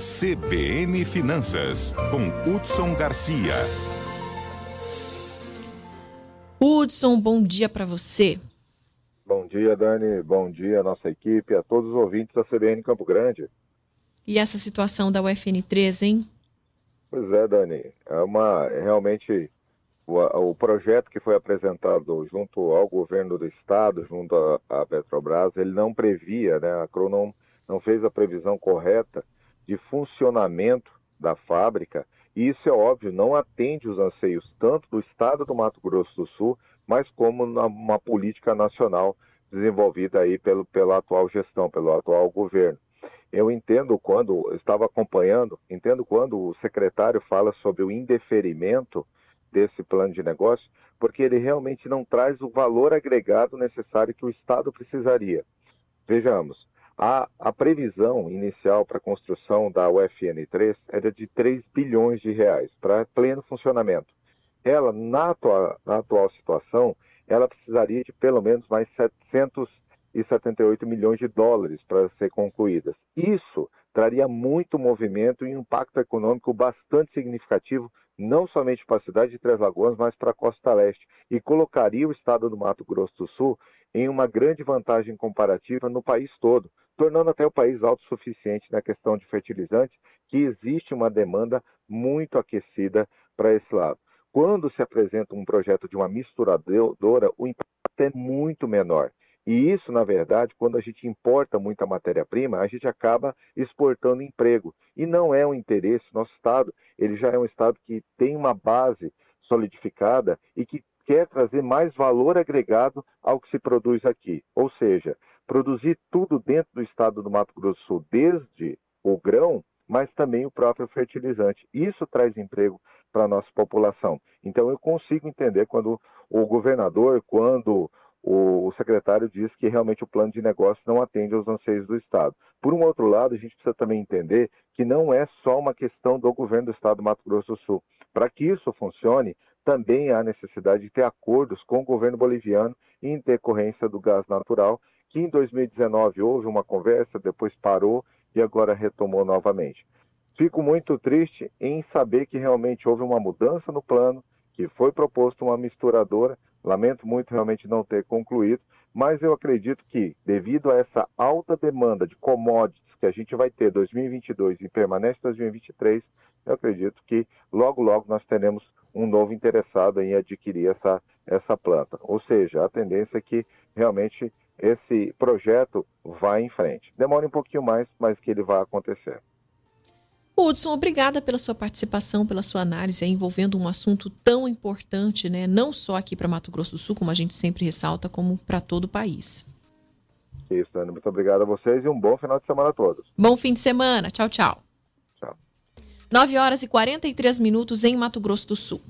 CBN Finanças, com Hudson Garcia. Hudson, bom dia para você. Bom dia, Dani. Bom dia, nossa equipe, a todos os ouvintes da CBN Campo Grande. E essa situação da UFN3, hein? Pois é, Dani. É uma realmente o, o, projeto que foi apresentado junto ao governo do estado, junto à Petrobras, ele não previa, né? A Cronon não fez a previsão correta de funcionamento da fábrica, e isso é óbvio, não atende os anseios tanto do Estado do Mato Grosso do Sul, mas como uma política nacional desenvolvida aí pelo, pela atual gestão, pelo atual governo. Eu entendo quando, estava acompanhando, entendo quando o secretário fala sobre o indeferimento desse plano de negócio, porque ele realmente não traz o valor agregado necessário que o Estado precisaria. Vejamos, a, a previsão inicial para a construção da UFN3 era de 3 bilhões de reais para pleno funcionamento. Ela, na atual, na atual situação, ela precisaria de pelo menos mais 778 milhões de dólares para ser concluídas. Isso traria muito movimento e impacto econômico bastante significativo, não somente para a cidade de Três Lagoas, mas para a costa leste, e colocaria o estado do Mato Grosso do Sul em uma grande vantagem comparativa no país todo, tornando até o país autossuficiente na questão de fertilizantes, que existe uma demanda muito aquecida para esse lado. Quando se apresenta um projeto de uma misturadora, o impacto é muito menor. E isso, na verdade, quando a gente importa muita matéria-prima, a gente acaba exportando emprego. E não é um interesse. Nosso Estado, ele já é um Estado que tem uma base solidificada e que quer trazer mais valor agregado ao que se produz aqui. Ou seja, produzir tudo dentro do estado do Mato Grosso do Sul, desde o grão, mas também o próprio fertilizante. Isso traz emprego para a nossa população. Então eu consigo entender quando o governador, quando o secretário diz que realmente o plano de negócio não atende aos anseios do Estado. Por um outro lado, a gente precisa também entender que não é só uma questão do governo do Estado do Mato Grosso do Sul. Para que isso funcione, também há necessidade de ter acordos com o governo boliviano em decorrência do gás natural, que em 2019 houve uma conversa, depois parou e agora retomou novamente. Fico muito triste em saber que realmente houve uma mudança no plano, que foi proposto uma misturadora. Lamento muito realmente não ter concluído, mas eu acredito que, devido a essa alta demanda de commodities que a gente vai ter 2022 e permanece 2023, eu acredito que logo, logo nós teremos um novo interessado em adquirir essa, essa planta. Ou seja, a tendência é que realmente esse projeto vá em frente. Demora um pouquinho mais, mas que ele vai acontecer. Hudson, obrigada pela sua participação, pela sua análise envolvendo um assunto tão importante, né? não só aqui para Mato Grosso do Sul, como a gente sempre ressalta, como para todo o país. Isso, Ana. Muito obrigado a vocês e um bom final de semana a todos. Bom fim de semana. Tchau, tchau. Tchau. 9 horas e 43 minutos em Mato Grosso do Sul.